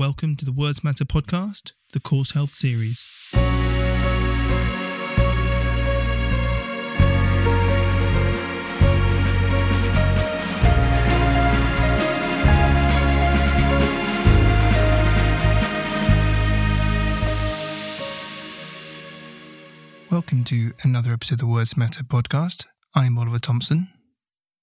Welcome to the Words Matter podcast, the CauseHealth series. Welcome to another episode of the Words Matter podcast. I'm Oliver Thompson.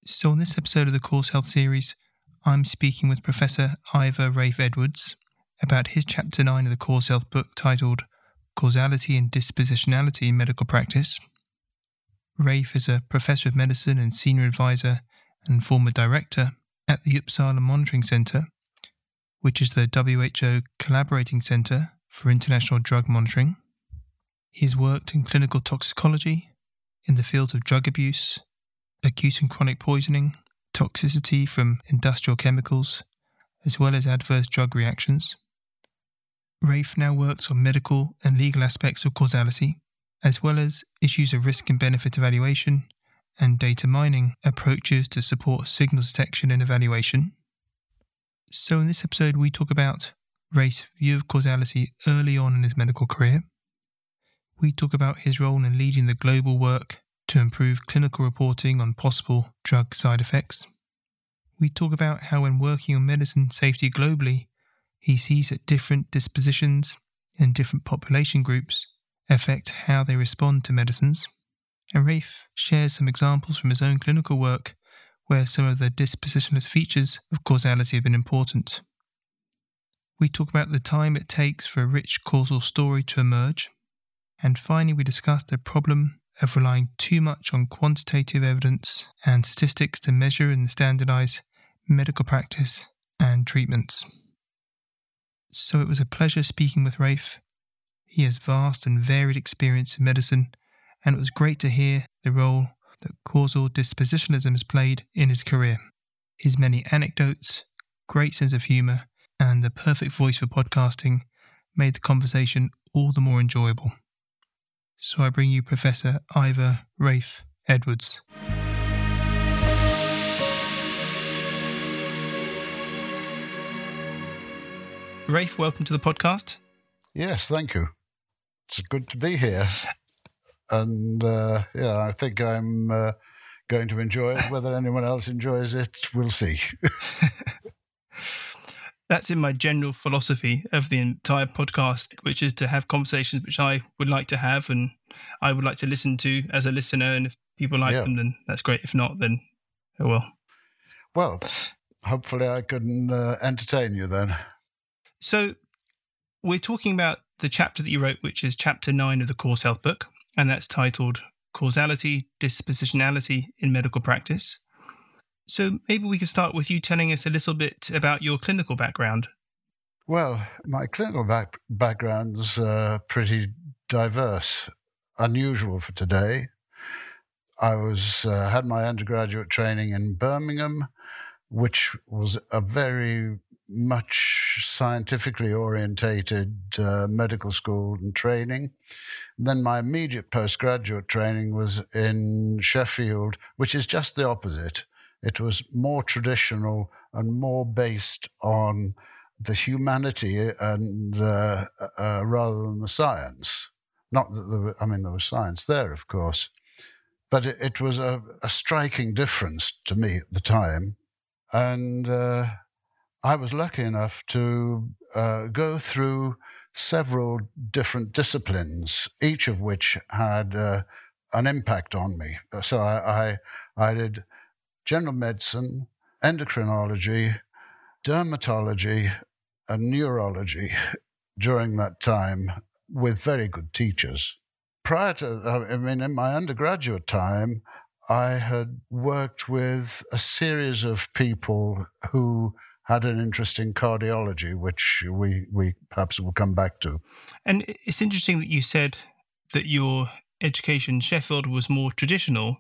So, in this episode of the CauseHealth series, I'm speaking with Professor Ivor Ralph Edwards about his Chapter 9 of the CauseHealth book titled Causality and Dispositionality in Medical Practice. Ralph is a professor of medicine and senior advisor and former director at the Uppsala Monitoring Centre, which is the WHO Collaborating Centre for International Drug Monitoring. He has worked in clinical toxicology, in the fields of drug abuse, acute and chronic poisoning, toxicity from industrial chemicals, as well as adverse drug reactions. Ralph now works on medical and legal aspects of causality, as well as issues of risk and benefit evaluation and data mining approaches to support signal detection and evaluation. So, in this episode, we talk about Ralph's view of causality early on in his medical career we talk about his role in leading the global work to improve clinical reporting on possible drug side effects. We talk about how, when working on medicine safety globally, he sees that different dispositions in different population groups affect how they respond to medicines. And Ralph shares some examples from his own clinical work where some of the dispositionalist features of causality have been important. We talk about the time it takes for a rich causal story to emerge and finally, we discussed the problem of relying too much on quantitative evidence and statistics to measure and standardize medical practice and treatments. So it was a pleasure speaking with Ralph. He has vast and varied experience in medicine, and it was great to hear the role that causal dispositionalism has played in his career. His many anecdotes, great sense of humour, and the perfect voice for podcasting made the conversation all the more enjoyable. So I bring you Professor Ivor Ralph Edwards. Ralph, welcome to the podcast. Yes, thank you. It's good to be here. And uh, yeah, I think I'm uh, going to enjoy it. Whether anyone else enjoys it, we'll see. that's in my general philosophy of the entire podcast, which is to have conversations which I would like to have and I would like to listen to as a listener. And if people like yeah. them, then that's great. If not, then oh well. Well, hopefully I can uh, entertain you then. So we're talking about the chapter that you wrote, which is chapter nine of the CauseHealth book, and that's titled Causality, Dispositionality in Medical Practice. So maybe we can start with you telling us a little bit about your clinical background. Well, my clinical back- background's uh, pretty diverse, unusual for today. I was uh, had my undergraduate training in Birmingham, which was a very much scientifically orientated uh, medical school and training. Then my immediate postgraduate training was in Sheffield, which is just the opposite. It was more traditional and more based on the humanity and uh, uh, rather than the science. Not that there were, I mean, there was science there, of course, but it, it was a, a, striking difference to me at the time. And uh, I was lucky enough to uh, go through several different disciplines, each of which had uh, an impact on me. So I, I, I did general medicine, endocrinology, dermatology, and neurology during that time with very good teachers. Prior to, I mean, in my undergraduate time, I had worked with a series of people who had an interest in cardiology, which we, we perhaps will come back to. And it's interesting that you said that your education Sheffield was more traditional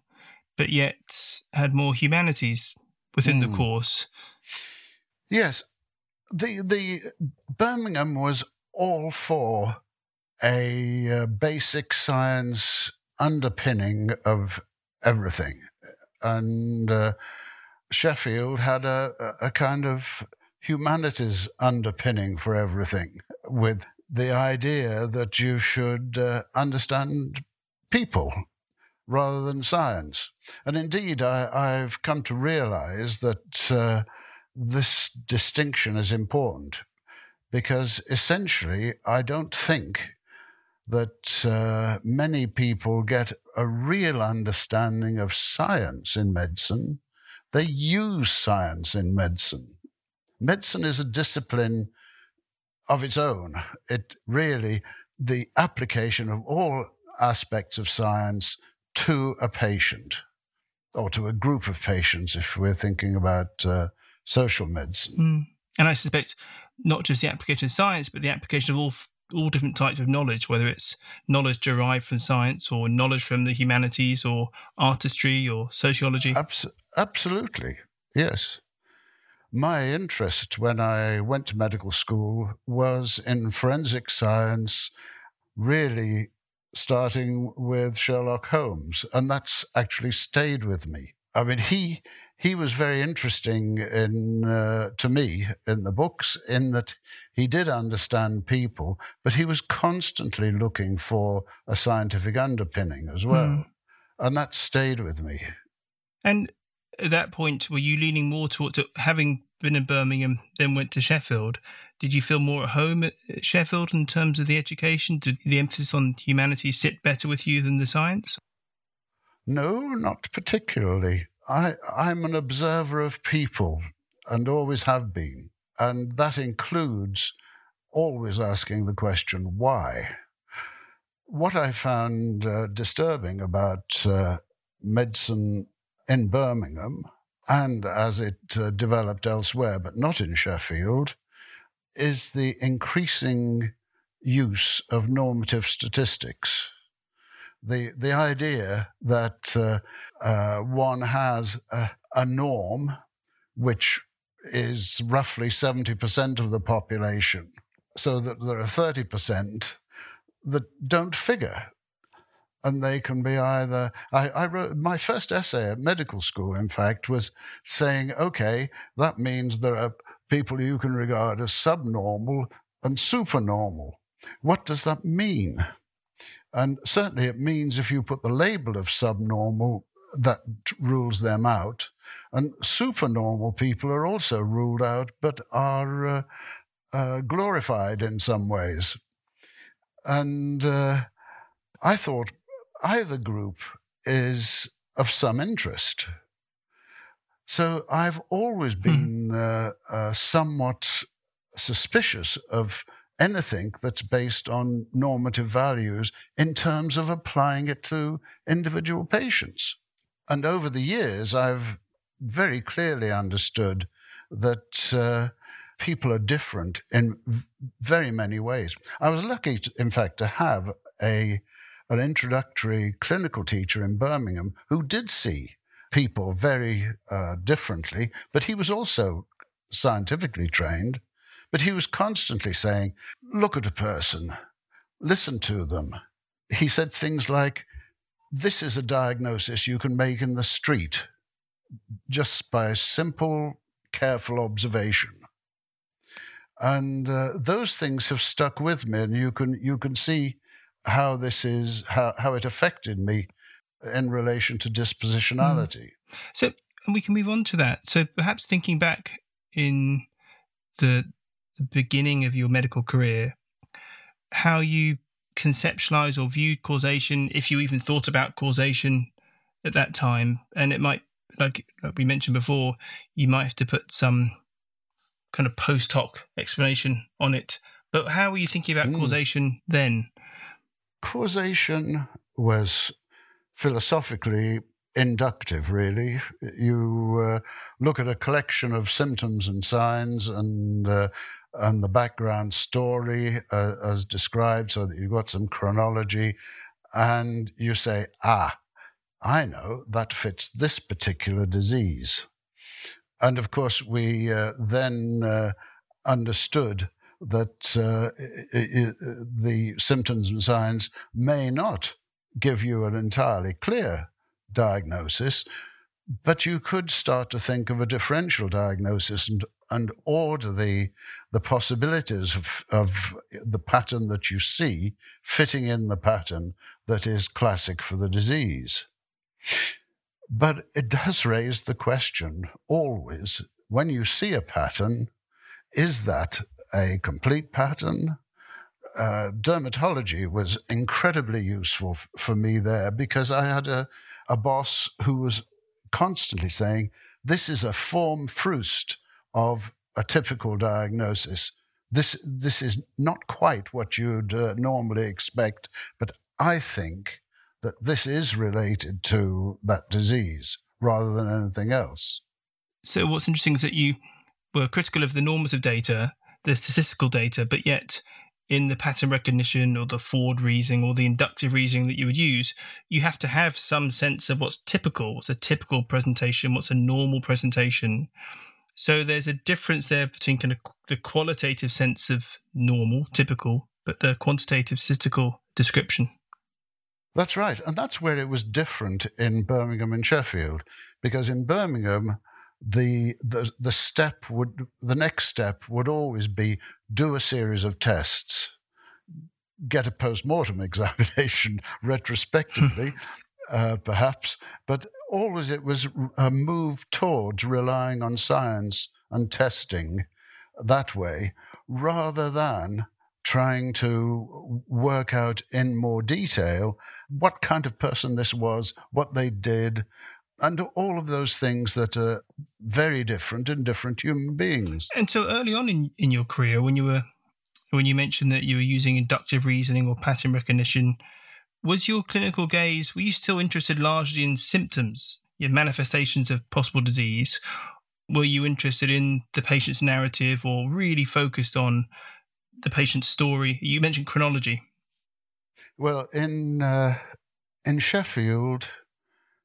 but yet had more humanities within mm. the hmm. course. Yes, the the Birmingham was all for a uh, basic science underpinning of everything, and uh, Sheffield had a, a kind of humanities underpinning for everything, with the idea that you should uh, understand people rather than science. And indeed, I, have come to realize that uh, this distinction is important because essentially, I don't think that uh, many people get a real understanding of science in medicine. They use science in medicine. Medicine is a discipline of its own. It really, the application of all aspects of science to a patient or to a group of patients if we're thinking about uh, social medicine. Mm. And I suspect not just the application of science, but the application of all all different types of knowledge, whether it's knowledge derived from science or knowledge from the humanities or artistry or sociology. Abs- absolutely, yes. My interest when I went to medical school was in forensic science, really starting with Sherlock Holmes, and that's actually stayed with me. I mean, he he was very interesting in uh, to me in the books in that he did understand people, but he was constantly looking for a scientific underpinning as well, mm. and that stayed with me. And at that point, were you leaning more towards having been in Birmingham, then went to Sheffield? Did you feel more at home at Sheffield in terms of the education? Did the emphasis on humanities sit better with you than the science? No, not particularly. I, I'm an observer of people and always have been. And that includes always asking the question, why? What I found uh, disturbing about uh, medicine in Birmingham and as it uh, developed elsewhere, but not in Sheffield, is the increasing use of normative statistics the the idea that uh, uh, one has a, a, norm which is roughly 70% of the population, so that there are 30% that don't figure. And they can be either. I, I wrote my first essay at medical school, in fact, was saying, okay, that means there are people you can regard as subnormal and supernormal. What does that mean? And certainly it means if you put the label of subnormal, that rules them out. And supernormal people are also ruled out, but are uh, uh, glorified in some ways. And uh, I thought either group is of some interest. So I've always hmm. been mm. somewhat suspicious of anything that's based on normative values in terms of applying it to individual patients. And over the years, I've very clearly understood that uh, people are different in v- very many ways. I was lucky, to, in fact, to have a an introductory clinical teacher in Birmingham who did see people very uh, differently, but he was also scientifically trained but he was constantly saying, Look at a person, listen to them. He said things like, This is a diagnosis you can make in the street just by simple, careful observation. And uh, those things have stuck with me, and you can, you can see how this is, how, how it affected me in relation to dispositionality. Mm. So, and we can move on to that. So, perhaps thinking back in the the beginning of your medical career, how you conceptualize or viewed causation, if you even thought about causation at that time. And it might, like, like we mentioned before, you might have to put some kind of post hoc explanation on it. But how were you thinking about mm. causation then? Causation was philosophically inductive, really. You uh, look at a collection of symptoms and signs and uh, and the background story uh, as described, so that you've got some chronology, and you say, ah, I know that fits this particular disease. And of course, we uh, then uh, understood that uh, the symptoms and signs may not give you an entirely clear diagnosis, but you could start to think of a differential diagnosis and and order the the possibilities of, of the pattern that you see fitting in the pattern that is classic for the disease. But it does raise the question always when you see a pattern, is that a complete pattern? Uh, dermatology was incredibly useful f- for me there because I had a, a boss who was constantly saying, This is a form fruste of a typical diagnosis. This, this is not quite what you'd uh, normally expect, but I think that this is related to that disease rather than anything else. So, what's interesting is that you were critical of the normative data, the statistical data, but yet in the pattern recognition or the forward reasoning or the inductive reasoning that you would use, you have to have some sense of what's typical, what's a typical presentation, what's a normal presentation. So there's a difference there between kind of the qualitative sense of normal, typical, but the quantitative statistical description. That's right. And that's where it was different in Birmingham and Sheffield, because in Birmingham, the, the, the step would, the next step would always be do a series of tests, get a post-mortem examination retrospectively, uh, perhaps, but always it was a move towards relying on science and testing that way rather than trying to work out in more detail what kind of person this was, what they did, and all of those things that are very different in different human beings. And so early on in, in your career, when you were when you mentioned that you were using inductive reasoning or pattern recognition, was your clinical gaze, were you still interested largely in symptoms, your manifestations of possible disease? Were you interested in the patient's narrative or really focused on the patient's story? You mentioned chronology. Well, in uh, in Sheffield,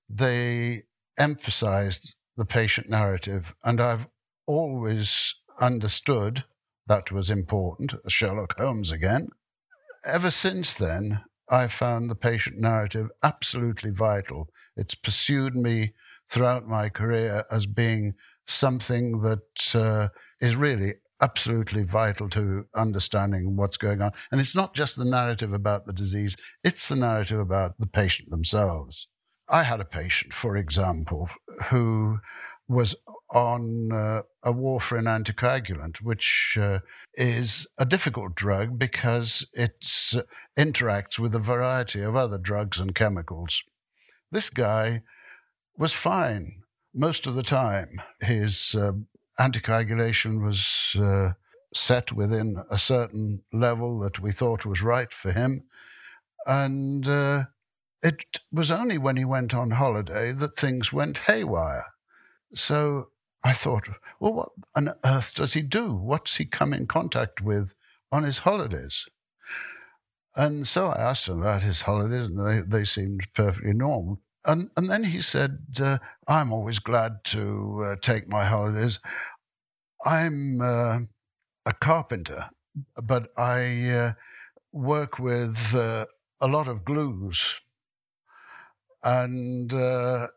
they emphasized the patient narrative, and I've always understood that was important. Sherlock Holmes again. Ever since then, I've found the patient narrative absolutely vital. It's pursued me throughout my career as being something that uh, is really absolutely vital to understanding what's going on. And it's not just the narrative about the disease, it's the narrative about the patient themselves. I had a patient, for example, who was on uh, a warfarin anticoagulant, which uh, is a difficult drug because it uh, interacts with a variety of other drugs and chemicals. This guy was fine most of the time. His uh, anticoagulation was uh, set within a certain level that we thought was right for him. And uh, it was only when he went on holiday that things went haywire. So I thought, well, what on earth does he do? What's he come in contact with on his holidays? And so I asked him about his holidays, and they, they seemed perfectly normal. And, and then he said, uh, I'm always glad to uh, take my holidays. I'm uh, a carpenter, but I uh, work with uh, a lot of glues. And uh,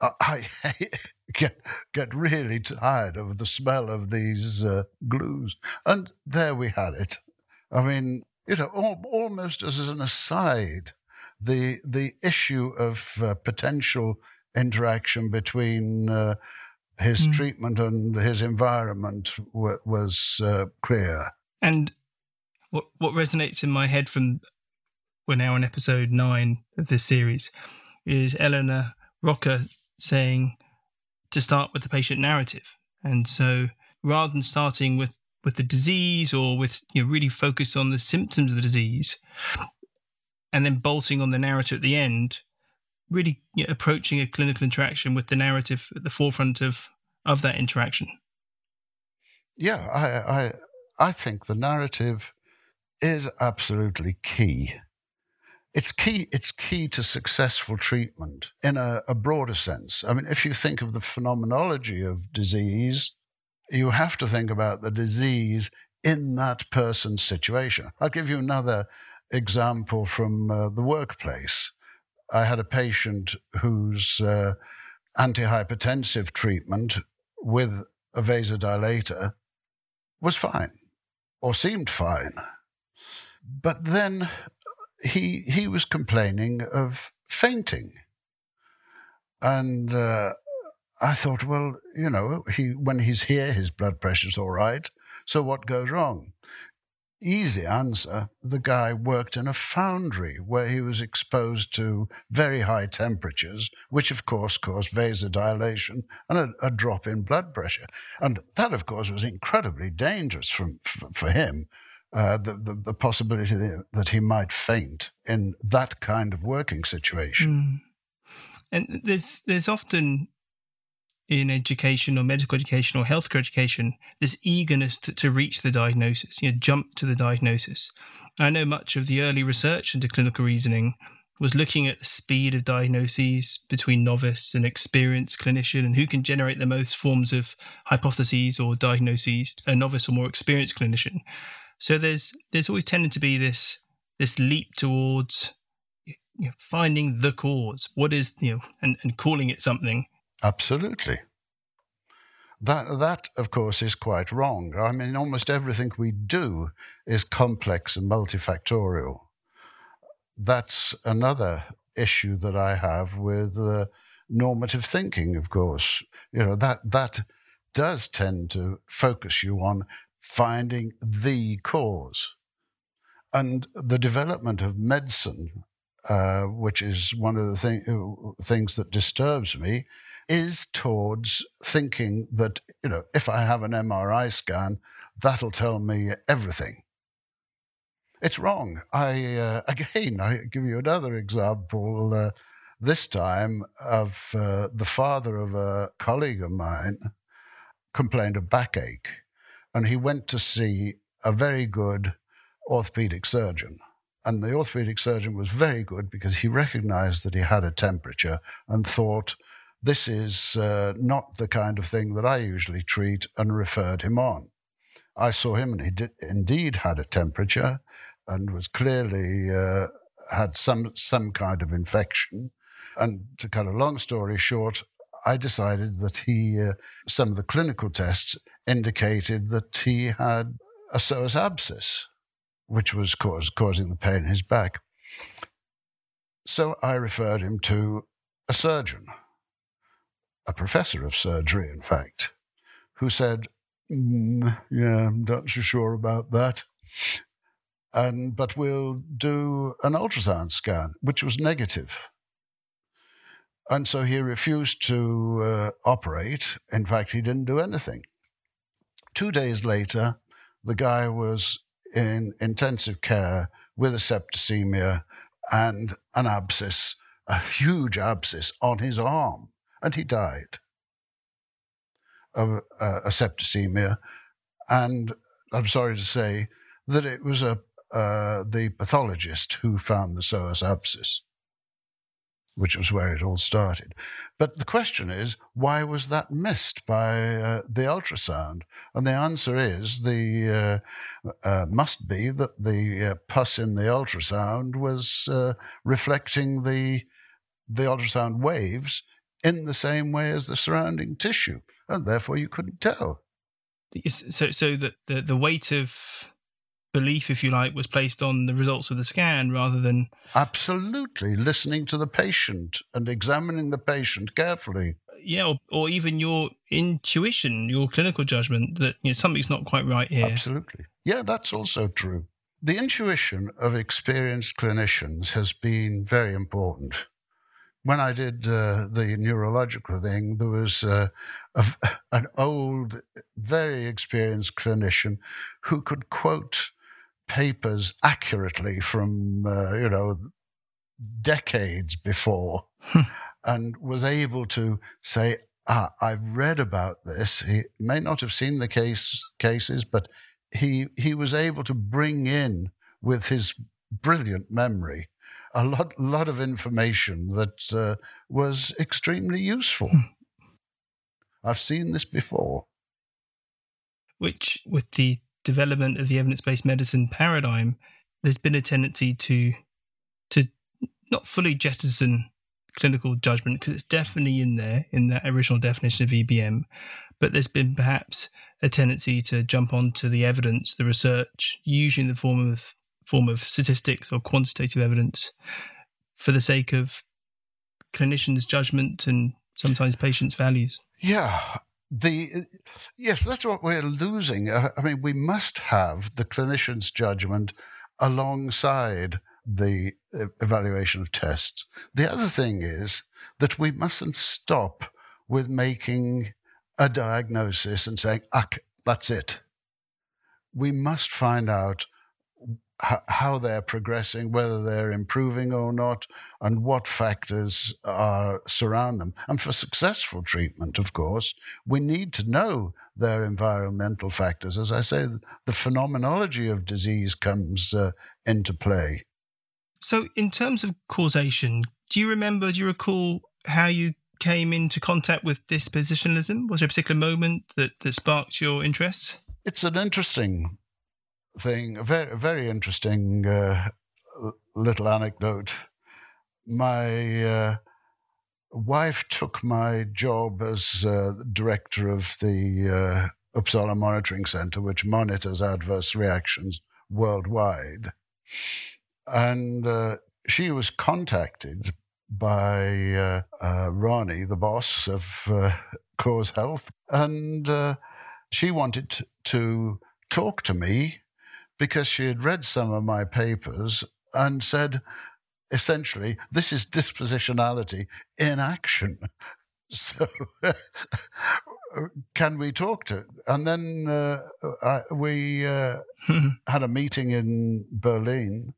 I get, get really tired of the smell of these glues. And there we had it. I mean, you know, almost as an aside, the the issue of uh, potential interaction between uh, his mm. treatment and his environment w- was uh, clear. And what what resonates in my head from we're now on episode nine of this series is Elena Rocca saying to start with the patient narrative, and so rather than starting with with the disease or with you know, really focus on the symptoms of the disease, and then bolting on the narrative at the end, really you know, approaching a clinical interaction with the narrative at the forefront of of that interaction. Yeah, I I I think the narrative is absolutely key. It's key. It's key to successful treatment in a, a broader sense. I mean, if you think of the phenomenology of disease, you have to think about the disease in that person's situation. I'll give you another example from uh, the workplace. I had a patient whose uh, antihypertensive treatment with a vasodilator was fine or seemed fine. But then he, he was complaining of fainting. And uh, I thought, well, you know, he when he's here, his blood pressure's all right. So what goes wrong? Easy answer. The guy worked in a foundry where he was exposed to very high temperatures, which of course caused vasodilation and a, a drop in blood pressure. And that, of course, was incredibly dangerous from, for, for him. Uh, the, the, the, possibility that he might faint in that kind of working situation. Mm. And there's there's often in education or medical education or healthcare education, this eagerness to, to reach the diagnosis, you know, jump to the diagnosis. I know much of the early research into clinical reasoning was looking at the speed of diagnoses between novice and experienced clinician and who can generate the most forms of hypotheses or diagnoses, a novice or more experienced clinician. So there's there's always tended to be this this leap towards you know, finding the cause. What is you know and, and calling it something Absolutely. That, that, of course, is quite wrong. I mean, almost everything we do is complex and multifactorial. That's another issue that I have with uh, normative thinking, of course. You know, that, that does tend to focus you on finding the cause. And the development of medicine, uh, which is one of the thing, things that disturbs me, is towards thinking that, you know, if I have an MRI scan, that'll tell me everything. It's wrong. I, uh, again, I give you another example, uh, this time of uh, the father of a colleague of mine complained of backache. And he went to see a very good orthopedic surgeon. And the orthopedic surgeon was very good because he recognized that he had a temperature and thought, this is uh, not the kind of thing that I usually treat and referred him on. I saw him and he did, indeed had a temperature and was clearly uh, had some, some kind of infection. And to cut a long story short, I decided that he, uh, some of the clinical tests indicated that he had a psoas abscess, which was cause, causing the pain in his back. So I referred him to a surgeon a professor of surgery, in fact, who said, mm, "Yeah, I'm not so sure about that." And but we'll do an ultrasound scan, which was negative. And so he refused to uh, operate. In fact, he didn't do anything. Two days later, the guy was in intensive care with a septicemia and an abscess, a huge abscess on his arm and he died of uh, a septicemia. And I'm sorry to say that it was a, uh, the pathologist who found the psoas abscess, which was where it all started. But the question is, why was that missed by uh, the ultrasound? And the answer is the uh, uh, must be that the uh, pus in the ultrasound was reflecting the the ultrasound waves in the same way as the surrounding tissue, and therefore you couldn't tell. So, so that the, the weight of belief, if you like, was placed on the results of the scan rather than absolutely listening to the patient and examining the patient carefully. Yeah, or, or even your intuition, your clinical judgment that you know something's not quite right here. Absolutely, yeah, that's also true. The intuition of experienced clinicians has been very important when I did uh, the neurological thing, there was uh, a, an old, very experienced clinician who could quote papers accurately from, uh, you know, decades before hmm. and was able to say, ah, I've read about this. He may not have seen the case cases, but he, he was able to bring in with his brilliant memory a lot, lot of information that uh, was extremely useful. Hmm. I've seen this before. Which, with the development of the evidence-based medicine paradigm, there's been a tendency to to not fully jettison clinical judgment because it's definitely in there in that original definition of EBM, but there's been perhaps a tendency to jump onto the evidence, the research, usually in the form of form of statistics or quantitative evidence, for the sake of clinicians' judgment and sometimes patients' values. Yeah, the yes, that's what we're losing. Uh, I mean, we must have the clinician's judgment alongside the evaluation of tests. The other thing is that we mustn't stop with making a diagnosis and saying, that's it. We must find out how they're progressing, whether they're improving or not, and what factors are surround them. And for successful treatment, of course, we need to know their environmental factors. As I say, the phenomenology of disease comes uh, into play. So, in terms of causation, do you remember? Do you recall how you came into contact with dispositionalism? Was there a particular moment that, that sparked your interest? It's an interesting thing, a very, very interesting uh, little anecdote. My uh, wife took my job as uh, director of the uh, Uppsala Monitoring Center, which monitors adverse reactions worldwide. And uh, she was contacted by uh, Rani, the boss of CauseHealth, and she wanted to talk to me because she had read some of my papers and said, essentially, this is dispositionality in action. So, can we talk to? And then uh, I, we uh, had a meeting in Berlin,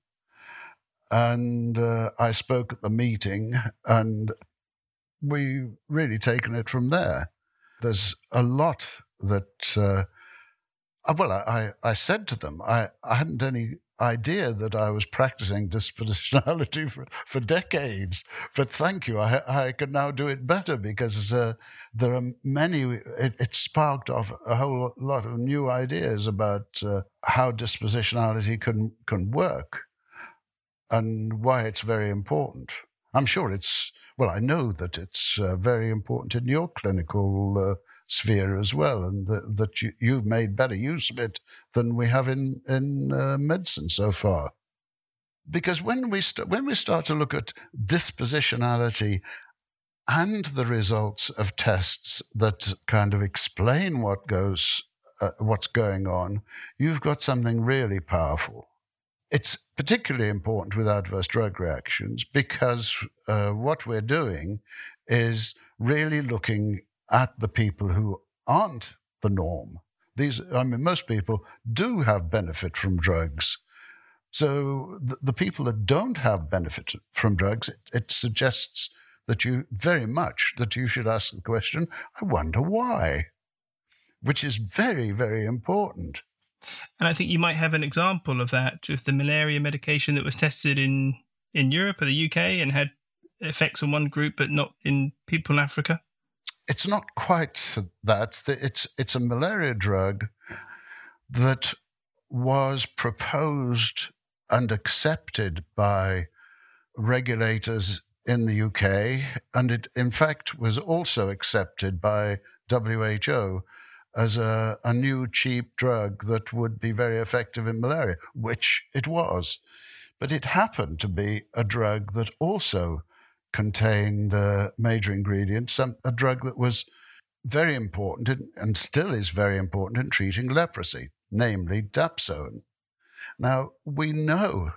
and uh, I spoke at the meeting, and we really taken it from there. There's a lot that uh, well, I, I said to them, I, I hadn't any idea that I was practicing dispositionality for, for decades. But thank you, I, I can now do it better because uh, there are many, it, it, sparked off a whole lot of new ideas about uh, how dispositionality can, can work and why it's very important. I'm sure it's, well, I know that it's uh, very important in your clinical uh, sphere as well, and that, that you, you've made better use of it than we have in in uh, medicine so far. Because when we st- when we start to look at dispositionality and the results of tests that kind of explain what goes uh, what's going on, you've got something really powerful. It's particularly important with adverse drug reactions because uh, what we're doing is really looking at the people who aren't the norm. These, I mean, most people do have benefit from drugs. So the, the people that don't have benefit from drugs, it, it suggests that you very much that you should ask the question, I wonder why, which is very, very important. And I think you might have an example of that with the malaria medication that was tested in, in Europe or the UK and had effects on one group but not in people in Africa it's not quite that. It's it's a malaria drug that was proposed and accepted by regulators in the UK, and it in fact was also accepted by WHO as a, a new cheap drug that would be very effective in malaria, which it was. But it happened to be a drug that also contained uh, major ingredients, some, a drug that was very important in, and still is very important in treating leprosy, namely dapsone. Now, we know,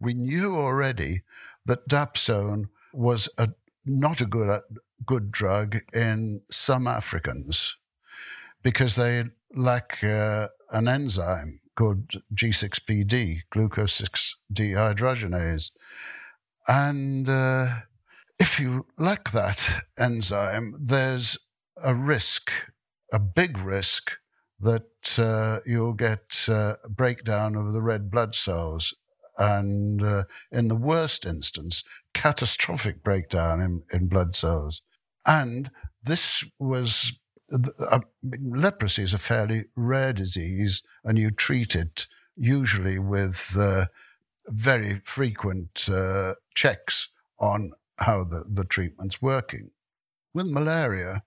we knew already that dapsone was a, not a good, good drug in some Africans because they lack uh, an enzyme called G6PD, glucose 6 dehydrogenase. And uh, if you lack that enzyme, there's a risk, a big risk, that uh, you'll get uh, breakdown of the red blood cells. And uh, in the worst instance, catastrophic breakdown in, in blood cells. And this was uh, leprosy is a fairly rare disease, and you treat it usually with uh, very frequent uh, checks on how the, the treatment's working. With malaria,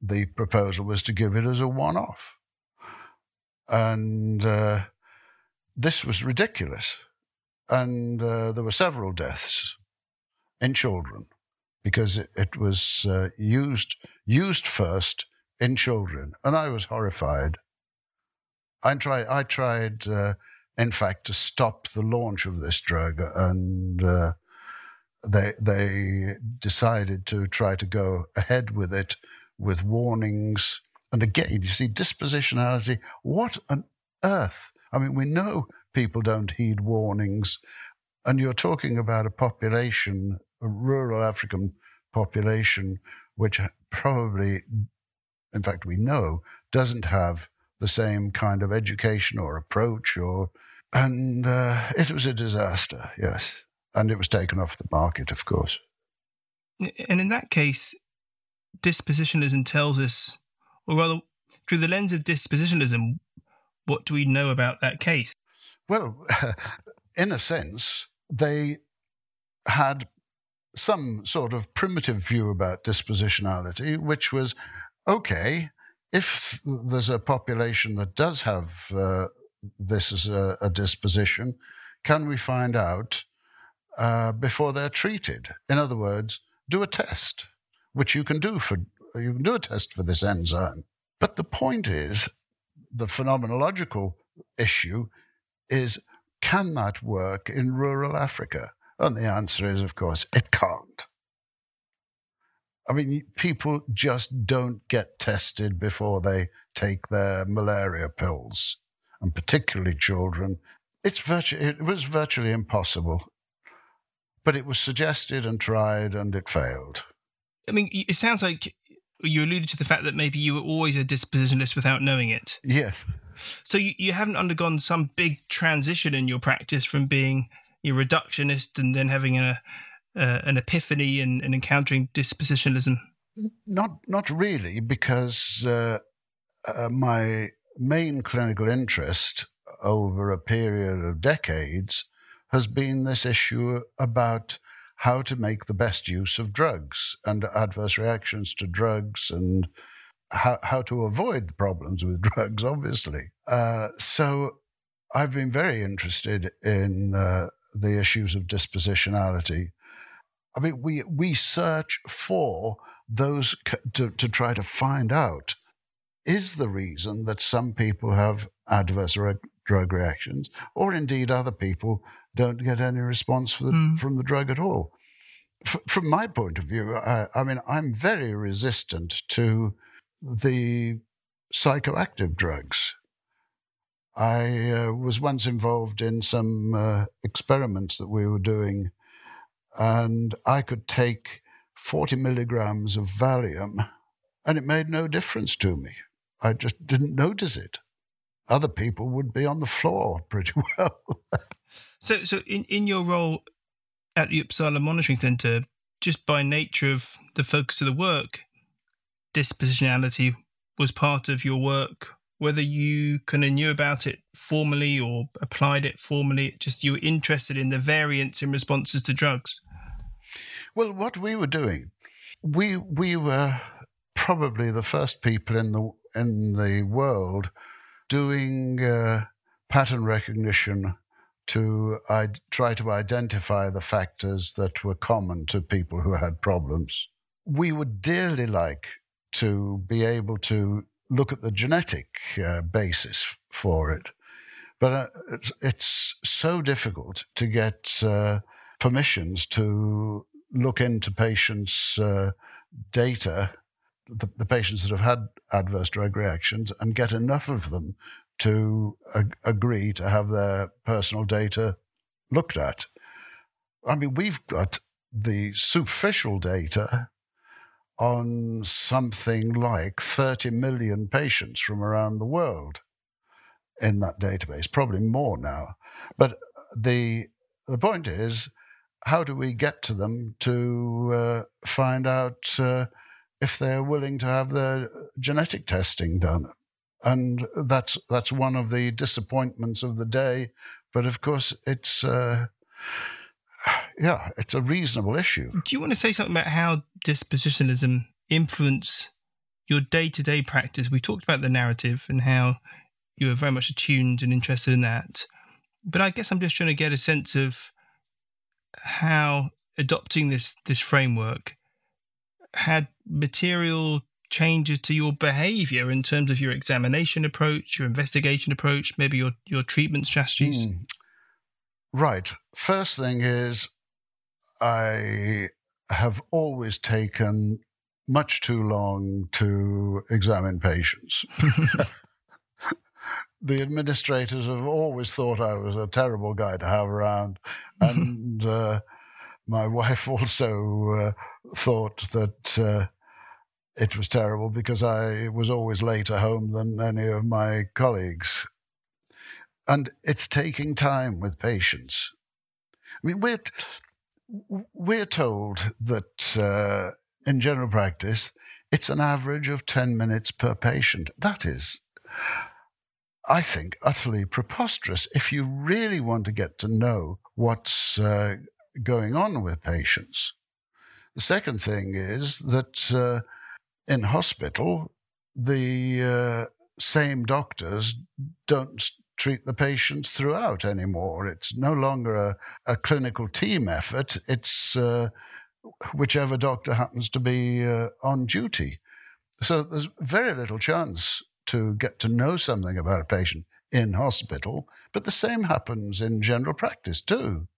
the proposal was to give it as a one off. And uh, this was ridiculous. And uh, there were several deaths in children because it, it was uh, used, used first in children. And I was horrified. I, try, I tried, uh, in fact, to stop the launch of this drug. And uh, they, they decided to try to go ahead with it with warnings. And again, you see, dispositionality, what on earth? I mean, we know people don't heed warnings. And you're talking about a population, a rural African population, which probably, in fact, we know, doesn't have the same kind of education or approach or and uh, it was a disaster yes and it was taken off the market of course and in that case dispositionalism tells us, or rather, through the lens of dispositionalism, what do we know about that case? Well, in a sense, they had some sort of primitive view about dispositionality, which was okay, if there's a population that does have uh, this as a, a, disposition, can we find out uh, before they're treated? In other words, do a test which you can do for you can do a test for this enzyme. But the point is, the phenomenological issue is can that work in rural Africa? And the answer is, of course, it can't. I mean, people just don't get tested before they take their malaria pills, and particularly children. It's virtu- it was virtually impossible. But it was suggested and tried, and it failed. I mean, it sounds like you alluded to the fact that maybe you were always a dispositionalist without knowing it. Yes. So you, you haven't undergone some big transition in your practice from being a reductionist and then having a uh, an epiphany and, encountering dispositionalism. Not not really, because uh, uh, my main clinical interest over a period of decades has been this issue about how to make the best use of drugs and adverse reactions to drugs and how, how to avoid problems with drugs, obviously. Uh, so I've been very interested in uh, the issues of dispositionality. I mean, we, we search for those to, to try to find out is the reason that some people have adverse re- drug reactions, or indeed other people don't get any response the, mm. from the drug at all. F- from my point of view, I, I, mean, I'm very resistant to the psychoactive drugs. I uh, was once involved in some uh, experiments that we were doing, and I could take 40 milligrams of Valium, and it made no difference to me. I just didn't notice it other people would be on the floor pretty well. so, so in, in your role at the Uppsala Monitoring Centre, just by nature of the focus of the work, dispositionality was part of your work, whether you kind of knew about it formally or applied it formally, just you were interested in the variance in responses to drugs. Well, what we were doing, we we were probably the first people in the in the world doing uh, pattern recognition to I'd try to identify the factors that were common to people who had problems. We would dearly like to be able to look at the genetic uh, basis for it, but uh, it's, it's, so difficult to get uh, permissions to look into patients' uh, data the, the, patients that have had adverse drug reactions and get enough of them to ag- agree to have their personal data looked at. I mean, we've got the superficial data on something like 30 million patients from around the world in that database, probably more now. But the the point is, how do we get to them to uh, find out uh, if they're willing to have their genetic testing done. And that's that's one of the disappointments of the day. But of course, it's uh, yeah, it's a reasonable issue. Do you want to say something about how dispositionalism influence your day to day practice. We talked about the narrative and how you were very much attuned and interested in that. But I guess I'm just trying to get a sense of how adopting this this framework had material changes to your behavior in terms of your examination approach, your investigation approach, maybe your, your treatment strategies? Mm. Right. First thing is, I have always taken much too long to examine patients. the administrators have always thought I was a terrible guy to have around. And uh, my wife also uh, thought that uh, it was terrible because I was always later home than any of my colleagues. And it's taking time with patients. I mean, we're, we're told that uh, in general practice, it's an average of 10 minutes per patient. That is, I think, utterly preposterous. If you really want to get to know what's uh, going on with patients. The second thing is that uh, in hospital, the uh, same doctors don't treat the patients throughout anymore. It's no longer a, a clinical team effort. It's uh, whichever doctor happens to be uh, on duty. So there's very little chance to get to know something about a patient in hospital, but the same happens in general practice too.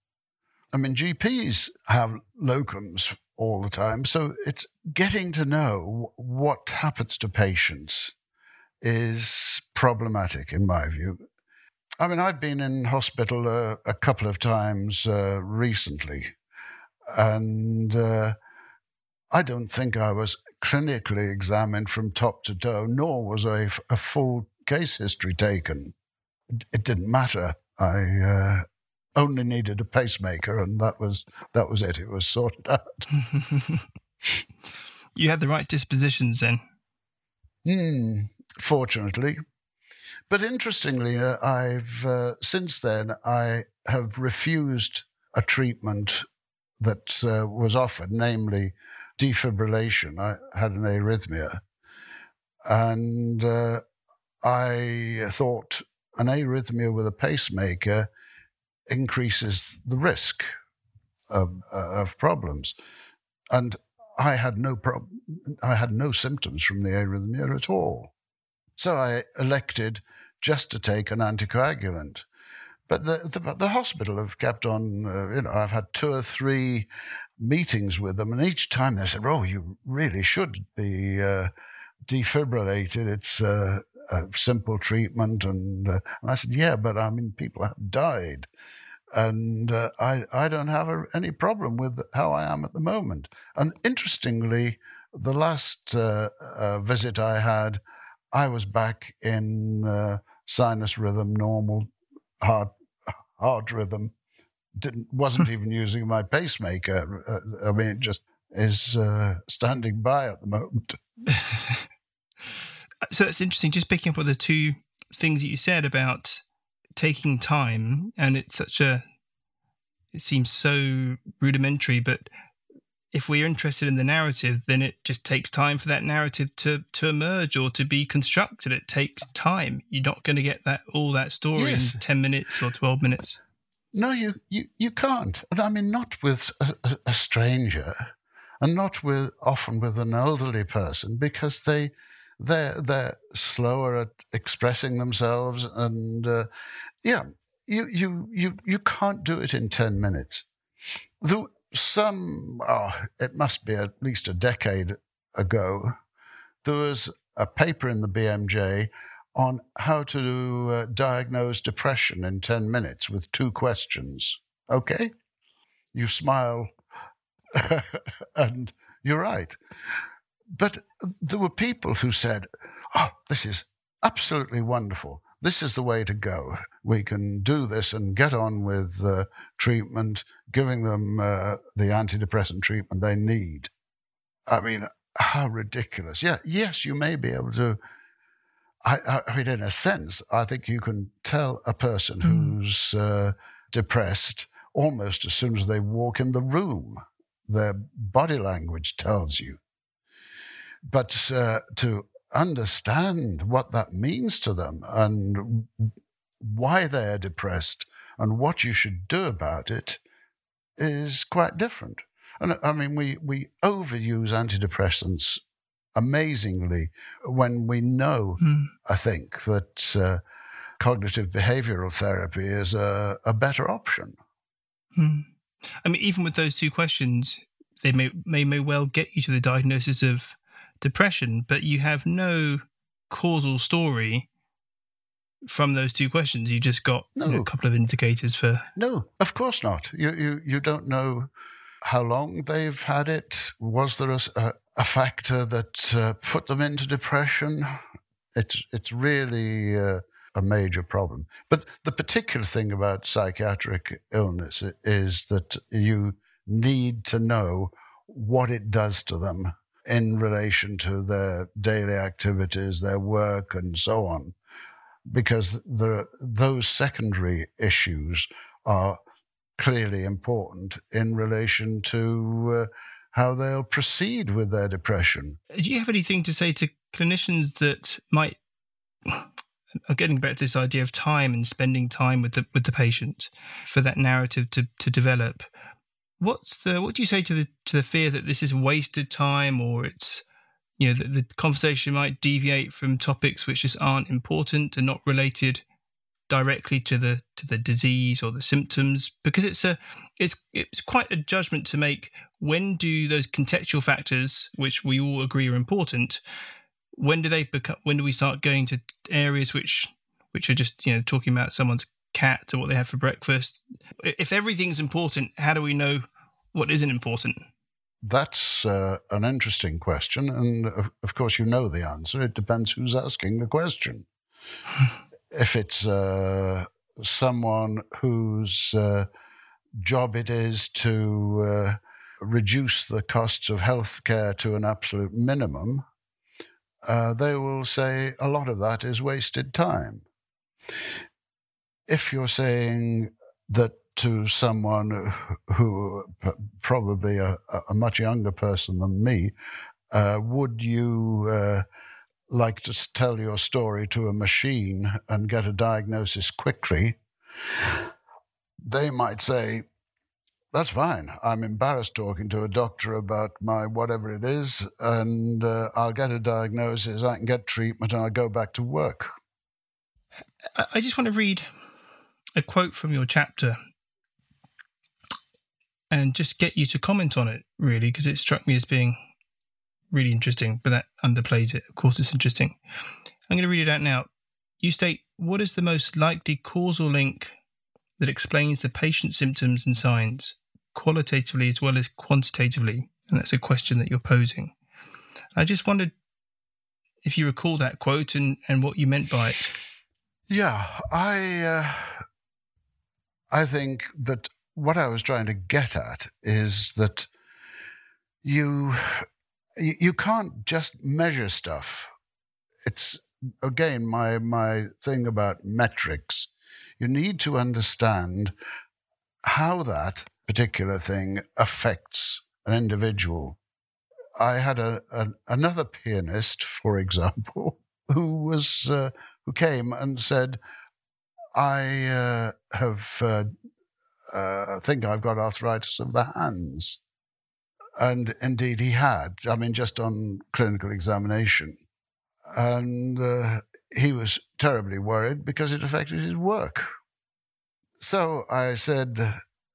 I mean, GPs have locums all the time. So it's getting to know what happens to patients is problematic in my view. I mean, I've been in hospital uh, a couple of times uh, recently, and uh, I don't think I was clinically examined from top to toe, nor was a, a full case history taken. It didn't matter. I uh, only needed a pacemaker, and that was that was it. It was sorted out. you had the right dispositions then. Hmm. fortunately, but interestingly, uh, I've uh, since then I have refused a treatment that uh, was offered, namely defibrillation. I had an arrhythmia, and uh, I thought an arrhythmia with a pacemaker increases the risk of, uh, of problems. And I had no I had no symptoms from the arrhythmia at all. So I elected just to take an anticoagulant. But the, the, the hospital have kept on, uh, you know, I've had two or three meetings with them, and each time they said, oh, you really should be uh, defibrillated. It's uh, a simple treatment. And, uh, and, I said, yeah, but I mean, people have died. And uh, I, I don't have a, any problem with how I am at the moment. And interestingly, the last uh, uh, visit I had, I was back in sinus rhythm, normal heart, heart rhythm. Didn't, wasn't even using my pacemaker. Uh, I mean, it just is standing by at the moment. so that's interesting. Just picking up on the two things that you said about taking time, and it's such a it seems so rudimentary, but if we're interested in the narrative, then it just takes time for that narrative to to emerge or to be constructed. It takes time. You're not going to get that all that story yes. in ten minutes or twelve minutes. No, you you you can't. And I mean, not with a, a stranger, and not with often with an elderly person because they they're they're slower at expressing themselves, and uh, yeah, you you you you can't do it in ten minutes. The, some oh, it must be at least a decade ago, there was a paper in the BMJ on how to uh, diagnose depression in 10 minutes with two questions. Okay? You smile, and you're right. But there were people who said, oh, this is absolutely wonderful. This is the way to go. We can do this and get on with uh, treatment, giving them uh, the antidepressant treatment they need. I mean, how ridiculous. Yeah, yes, you may be able to. I, I mean, in a sense, I think you can tell a person mm. who's uh, depressed almost as soon as they walk in the room. Their body language tells you. But uh, to understand what that means to them and why they're depressed and what you should do about it is quite different. And I mean, we, we overuse antidepressants amazingly when we know, mm. I think, that uh, cognitive behavioral therapy is a, a better option. Mm. I mean, even with those two questions, they may, may may well get you to the diagnosis of depression, but you have no causal story from those two questions. You just got no. you know, a couple of indicators for. No, of course not. You you you don't know how long they've had it. Was there a, a factor that uh, put them into depression? It's it's really uh, a major problem. But the particular thing about psychiatric illness is that you need to know what it does to them in relation to their daily activities, their work, and so on, because the, those secondary issues are clearly important in relation to uh, how they'll proceed with their depression. Do you have anything to say to clinicians that might are getting back to this idea of time and spending time with the with the patient for that narrative to to develop? what's the what do you say to the to the fear that this is wasted time or it's you know the, the conversation might deviate from topics which just aren't important and not related directly to the to the disease or the symptoms because it's a it's it's quite a judgment to make when do those contextual factors which we all agree are important when do they become when do we start going to areas which which are just you know talking about someone's cat or what they have for breakfast if everything's important how do we know what isn't important? That's uh, an interesting question. And of, of, course, you know the answer. It depends who's asking the question. if it's uh, someone whose uh, job it is to uh, reduce the costs of healthcare to an absolute minimum, uh, they will say a lot of that is wasted time. If you're saying that to someone who probably a, a much younger person than me, uh, would you uh, like to tell your story to a machine and get a diagnosis quickly? They might say, that's fine. I'm embarrassed talking to a doctor about my whatever it is, and uh, I'll get a diagnosis, I can get treatment, and I'll go back to work. I just want to read a quote from your chapter and just get you to comment on it, really, because it struck me as being really interesting, but that underplays it. Of course, it's interesting. I'm going to read it out now. You state, What is the most likely causal link that explains the patient's symptoms and signs, qualitatively as well as quantitatively? And that's a question that you're posing. I just wondered if you recall that quote and, and what you meant by it. Yeah, I uh, I think that what I was trying to get at is that you you can't just measure stuff. It's again my my thing about metrics. You need to understand how that particular thing affects an individual. I had a, a another pianist, for example, who was uh, who came and said, "I uh, have uh, uh, think I've got arthritis of the hands. And indeed, he had, I mean, just on clinical examination. And uh, he was terribly worried because it affected his work. So I said,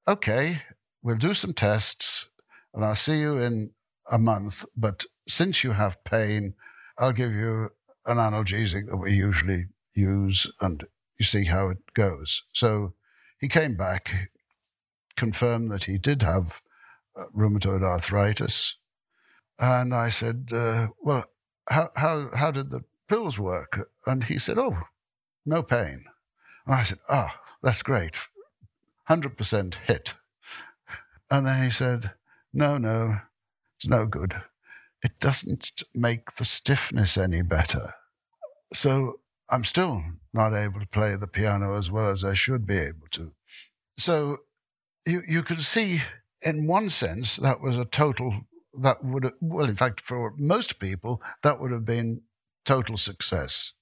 okay, we'll do some tests and I'll see you in a month. But since you have pain, I'll give you an analgesic that we usually use and you see how it goes. So he came back confirmed that he did have rheumatoid arthritis. And I said, uh, Well, how, how, how did the pills work? And he said, Oh, no pain. And I said, oh, that's great. 100% hit. And then he said, No, no, it's no good. It doesn't make the stiffness any better. So I'm still not able to play the piano as well as I should be able to. So you, you could see, in one sense, that was a total, that would have, well, in fact, for most people, that would have been total success.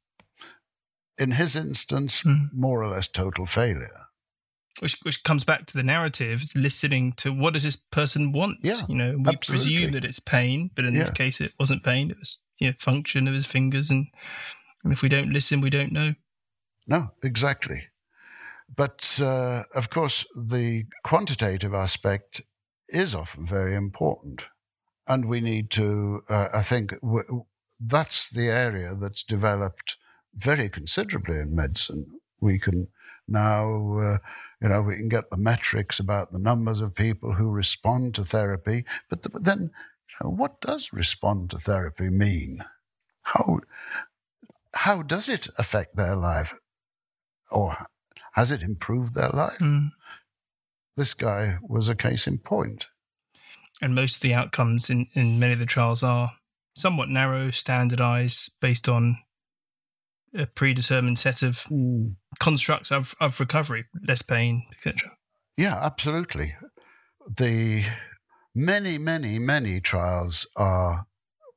In his instance, Mm. more or less total failure. which which comes back to the narrative, it's listening to what does this person want. Yeah, you know, we absolutely. presume that it's pain, but in this case, it wasn't pain. It was you know, function of his fingers, and, and if we don't listen, we don't know. No, exactly. But uh, of course, the quantitative aspect is often very important. And we need to, uh, I think, w- that's the area that's developed very considerably in medicine. We can now, uh, you know, we can get the metrics about the numbers of people who respond to therapy. But, th- but then, you know, what does respond to therapy mean? How, how does it affect their life? Or has it improved their life? Mm. This guy was a case in point. And most of the outcomes in, in many of the trials are somewhat narrow, standardized, based on a predetermined set of constructs of, of recovery, less pain, etc. Yeah, absolutely. The many, many, many trials are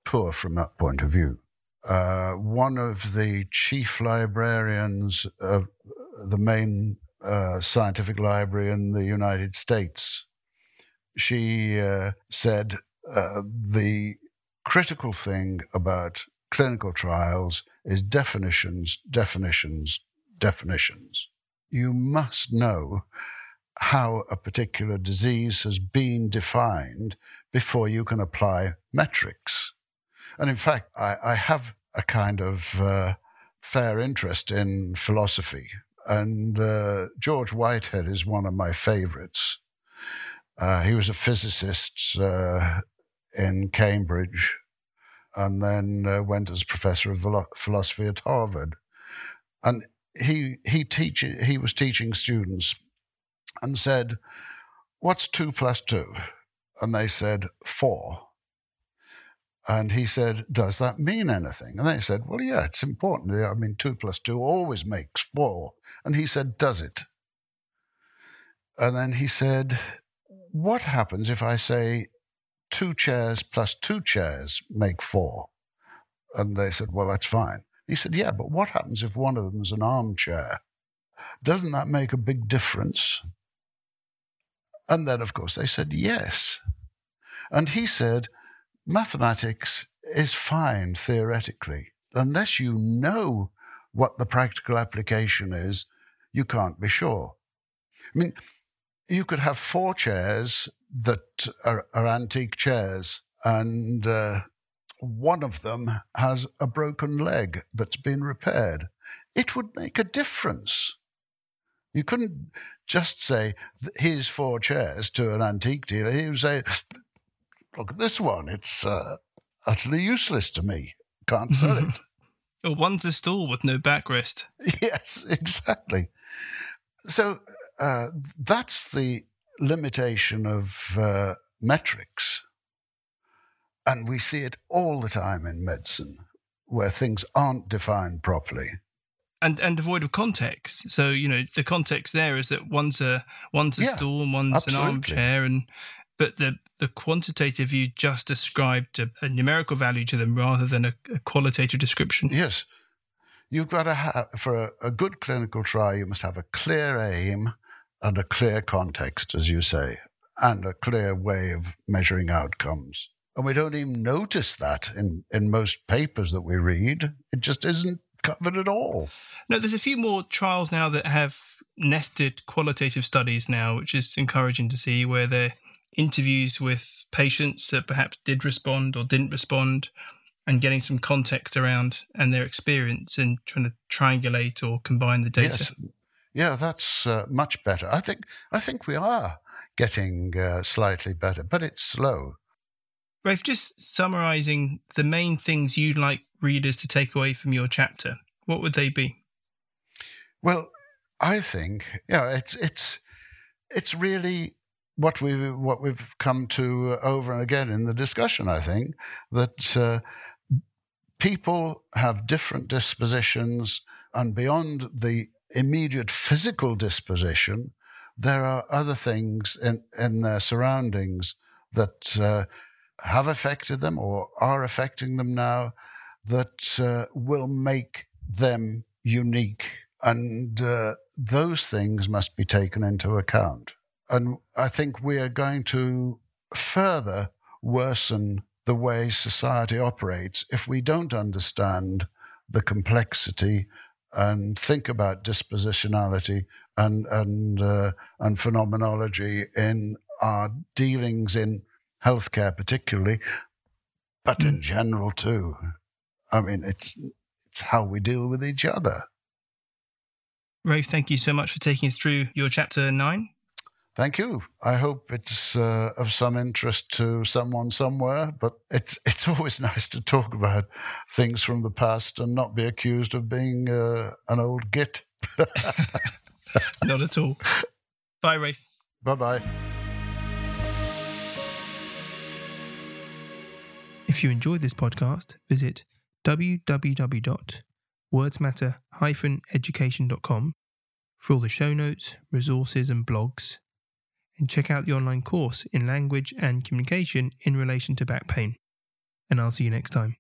poor from that point of view. Uh, one of the chief librarians of the main uh, scientific library in the United States, she uh, said uh, the critical thing about clinical trials is definitions, definitions, definitions. You must know how a particular disease has been defined before you can apply metrics. And in fact, I, I have a kind of uh, fair interest in philosophy. And uh, George Whitehead is one of my favorites. Uh, he was a physicist uh, in Cambridge and then uh, went as professor of philosophy at Harvard. And he, he, teach, he was teaching students and said, What's two plus two? And they said, Four. And he said, Does that mean anything? And they said, Well, yeah, it's important. I mean, two plus two always makes four. And he said, Does it? And then he said, What happens if I say two chairs plus two chairs make four? And they said, Well, that's fine. He said, Yeah, but what happens if one of them is an armchair? Doesn't that make a big difference? And then, of course, they said yes. And he said, mathematics is fine theoretically. Unless you know what the practical application is, you can't be sure. I mean, you could have four chairs that are, are antique chairs, and uh, one of them has a broken leg that's been repaired. It would make a difference. You couldn't just say, here's four chairs to an antique dealer. He would say, look at this one. It's uh, utterly useless to me. Can't sell it. Or one's a stool with no backrest. yes, exactly. So uh, that's the limitation of uh, metrics. And we see it all the time in medicine where things aren't defined properly. And and devoid of context. So, you know, the context there is that one's a one's a Yeah, stool and one's absolutely. an armchair and but the the quantitative view just ascribed a, a numerical value to them rather than a, a qualitative description. Yes. You've got to have, for a, a good clinical trial, you must have a clear aim and a clear context, as you say, and a clear way of measuring outcomes. And we don't even notice that in, in most papers that we read. It just isn't covered at all. No, there's a few more trials now that have nested qualitative studies now, which is encouraging to see where they're interviews with patients that perhaps did respond or didn't respond and getting some context around and their experience and trying to triangulate or combine the data. Yes. Yeah, that's uh, much better. I think I think we are getting uh, slightly better, but it's slow. Ralph, just summarizing the main things you'd like readers to take away from your chapter, what would they be? Well, I think yeah, it's it's it's really what we what we've come to over and again in the discussion. I think that uh, people have different dispositions, and beyond the immediate physical disposition, there are other things in in their surroundings that uh, have affected them or are affecting them now that uh, will make them unique. And uh, those things must be taken into account. And I think we are going to further worsen the way society operates if we don't understand the complexity and think about dispositionality and and uh, and phenomenology in our dealings in healthcare, particularly, but mm. in general too. I mean, it's it's how we deal with each other. Ralph, thank you so much for taking us through your chapter nine. Thank you. I hope it's uh, of some interest to someone somewhere, but it's it's always nice to talk about things from the past and not be accused of being uh, an old git. not at all. Bye, Ralph. Bye bye. If you enjoyed this podcast, visit www.wordsmatter-education.com for all the show notes, resources, and blogs and check out the online course in language and communication in relation to back pain. And I'll see you next time.